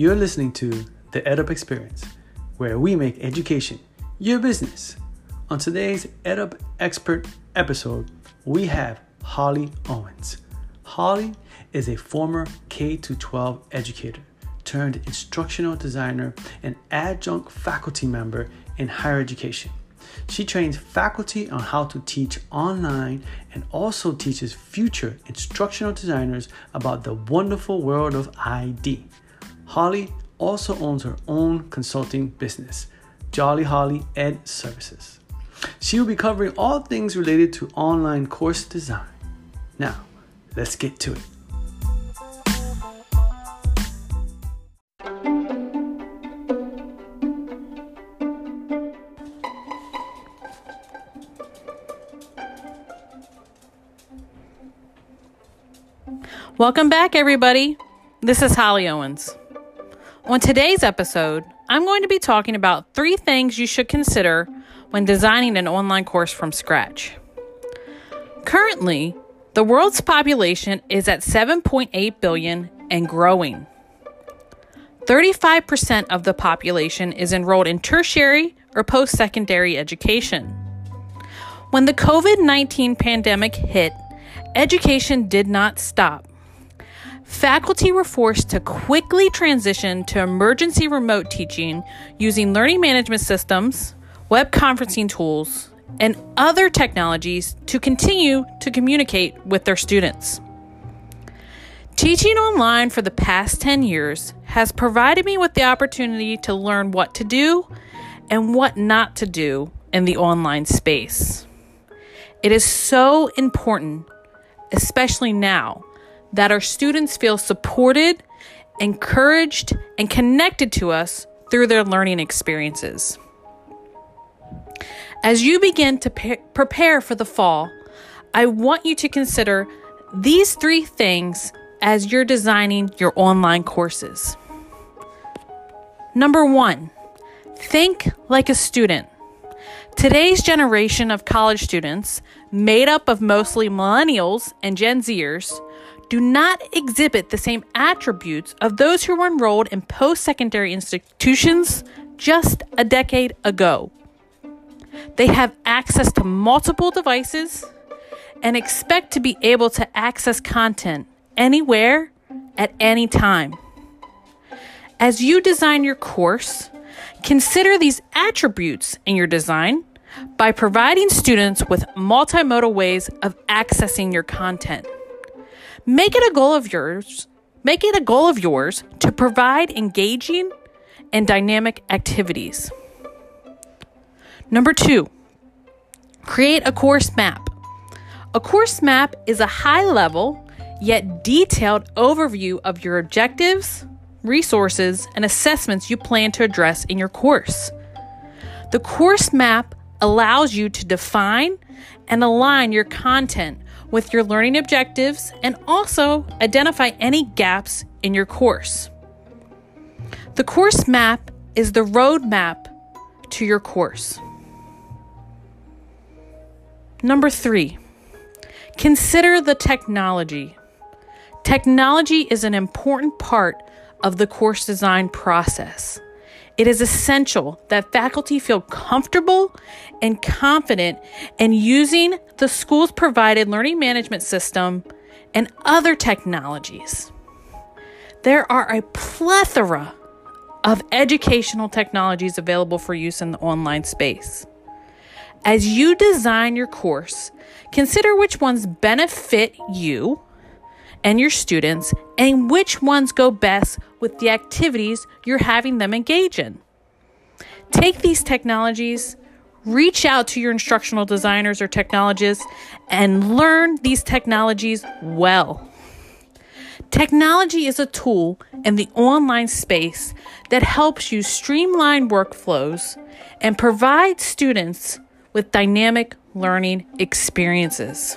You're listening to the EdUp Experience, where we make education your business. On today's EdUp Expert episode, we have Holly Owens. Holly is a former K 12 educator turned instructional designer and adjunct faculty member in higher education. She trains faculty on how to teach online and also teaches future instructional designers about the wonderful world of ID. Holly also owns her own consulting business, Jolly Holly Ed Services. She will be covering all things related to online course design. Now, let's get to it. Welcome back, everybody. This is Holly Owens. On today's episode, I'm going to be talking about three things you should consider when designing an online course from scratch. Currently, the world's population is at 7.8 billion and growing. 35% of the population is enrolled in tertiary or post secondary education. When the COVID 19 pandemic hit, education did not stop. Faculty were forced to quickly transition to emergency remote teaching using learning management systems, web conferencing tools, and other technologies to continue to communicate with their students. Teaching online for the past 10 years has provided me with the opportunity to learn what to do and what not to do in the online space. It is so important, especially now that our students feel supported, encouraged, and connected to us through their learning experiences. As you begin to pe- prepare for the fall, I want you to consider these three things as you're designing your online courses. Number one, think like a student. Today's generation of college students, made up of mostly millennials and Gen Zers, do not exhibit the same attributes of those who were enrolled in post secondary institutions just a decade ago. They have access to multiple devices and expect to be able to access content anywhere at any time. As you design your course, consider these attributes in your design by providing students with multimodal ways of accessing your content. Make it a goal of yours. Make it a goal of yours to provide engaging and dynamic activities. Number two, create a course map. A course map is a high level yet detailed overview of your objectives, resources, and assessments you plan to address in your course. The course map allows you to define and align your content with your learning objectives and also identify any gaps in your course. The course map is the roadmap to your course. Number three, consider the technology. Technology is an important part of the course design process. It is essential that faculty feel comfortable and confident in using the school's provided learning management system and other technologies. There are a plethora of educational technologies available for use in the online space. As you design your course, consider which ones benefit you and your students and which ones go best with the activities you're having them engage in. Take these technologies, reach out to your instructional designers or technologists, and learn these technologies well. Technology is a tool in the online space that helps you streamline workflows and provide students with dynamic learning experiences.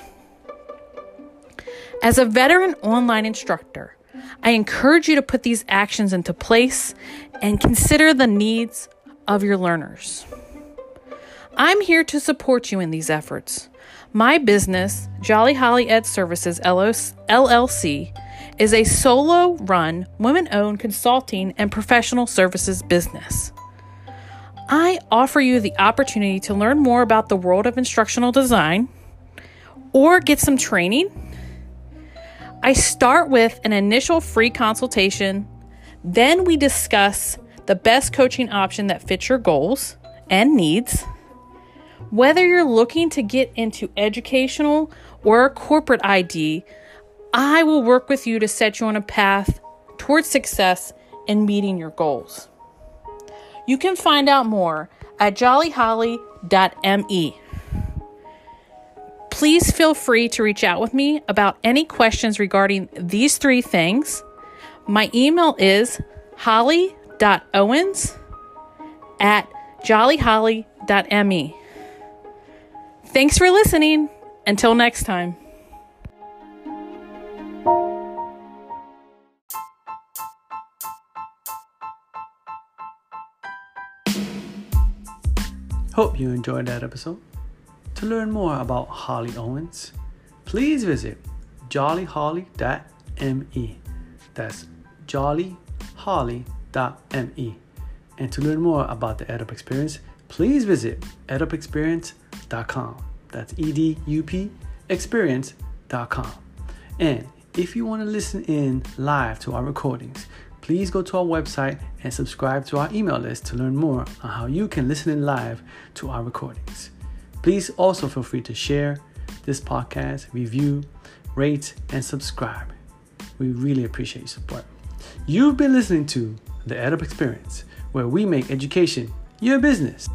As a veteran online instructor, I encourage you to put these actions into place and consider the needs of your learners. I'm here to support you in these efforts. My business, Jolly Holly Ed Services LLC, is a solo run, women owned consulting and professional services business. I offer you the opportunity to learn more about the world of instructional design or get some training. I start with an initial free consultation, then we discuss the best coaching option that fits your goals and needs. Whether you're looking to get into educational or corporate ID, I will work with you to set you on a path towards success in meeting your goals. You can find out more at jollyholly.me. Please feel free to reach out with me about any questions regarding these three things. My email is holly.owens at jollyholly.me. Thanks for listening. Until next time. Hope you enjoyed that episode. To learn more about Holly Owens, please visit jollyholly.me. That's jollyholly.me. And to learn more about the EdUp experience, please visit edupexperience.com. That's E D U P experience.com. And if you want to listen in live to our recordings, please go to our website and subscribe to our email list to learn more on how you can listen in live to our recordings. Please also feel free to share this podcast, review, rate, and subscribe. We really appreciate your support. You've been listening to the EdUp Experience, where we make education your business.